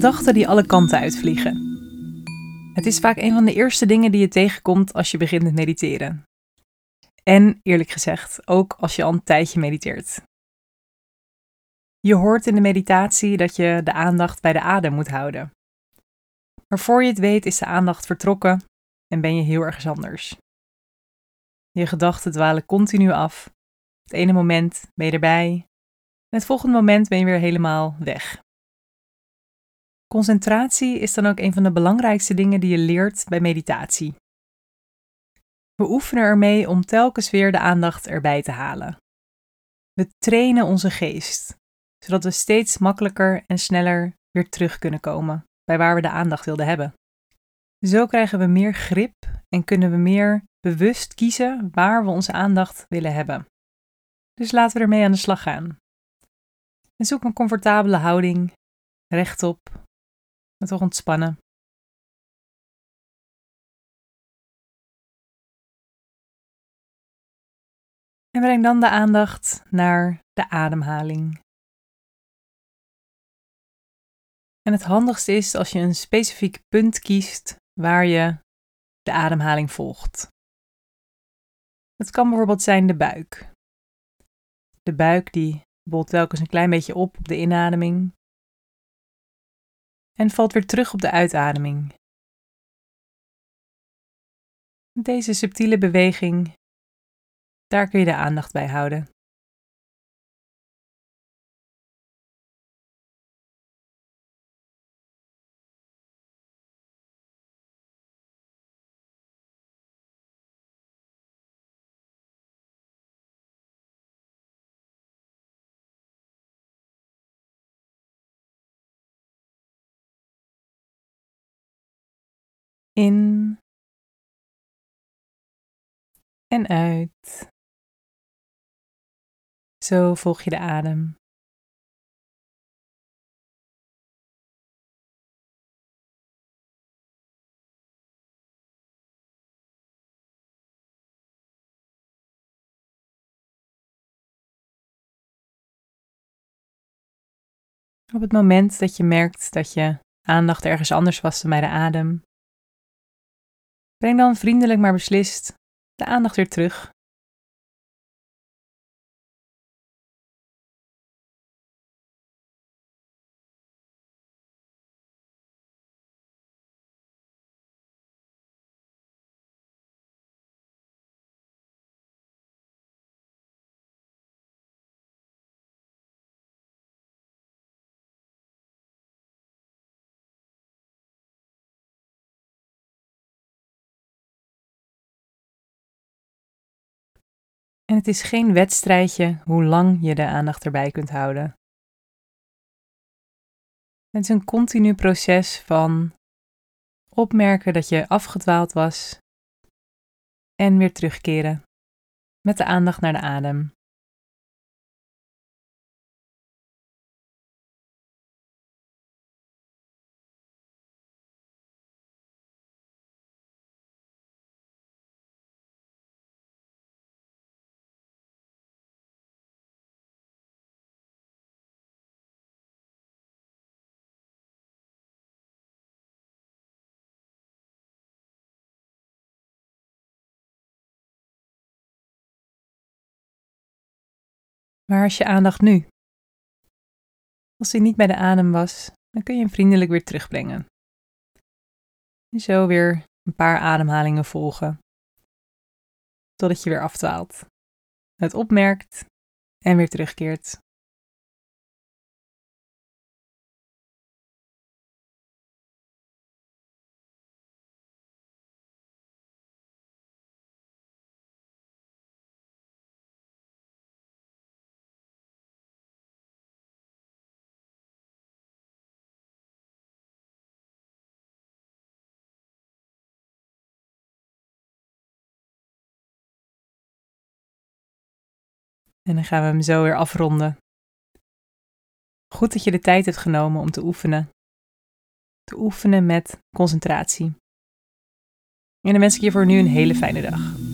Gedachten die alle kanten uitvliegen. Het is vaak een van de eerste dingen die je tegenkomt als je begint met mediteren. En eerlijk gezegd, ook als je al een tijdje mediteert. Je hoort in de meditatie dat je de aandacht bij de adem moet houden. Maar voor je het weet is de aandacht vertrokken en ben je heel ergens anders. Je gedachten dwalen continu af. Het ene moment ben je erbij en het volgende moment ben je weer helemaal weg. Concentratie is dan ook een van de belangrijkste dingen die je leert bij meditatie. We oefenen ermee om telkens weer de aandacht erbij te halen. We trainen onze geest, zodat we steeds makkelijker en sneller weer terug kunnen komen bij waar we de aandacht wilden hebben. Zo krijgen we meer grip en kunnen we meer bewust kiezen waar we onze aandacht willen hebben. Dus laten we ermee aan de slag gaan. En zoek een comfortabele houding, rechtop, maar toch ontspannen. En breng dan de aandacht naar de ademhaling. En het handigste is als je een specifiek punt kiest waar je de ademhaling volgt. Het kan bijvoorbeeld zijn de buik. De buik die bolt telkens een klein beetje op op de inademing en valt weer terug op de uitademing. Deze subtiele beweging, daar kun je de aandacht bij houden. In en uit. Zo volg je de adem. Op het moment dat je merkt dat je aandacht ergens anders was dan bij de adem, Breng dan vriendelijk maar beslist de aandacht weer terug. En het is geen wedstrijdje hoe lang je de aandacht erbij kunt houden. Het is een continu proces van opmerken dat je afgedwaald was en weer terugkeren met de aandacht naar de adem. Waar is je aandacht nu? Als die niet bij de adem was, dan kun je hem vriendelijk weer terugbrengen. En zo weer een paar ademhalingen volgen, totdat je weer afdwaalt. Het opmerkt en weer terugkeert. En dan gaan we hem zo weer afronden. Goed dat je de tijd hebt genomen om te oefenen. Te oefenen met concentratie. En dan wens ik je voor nu een hele fijne dag.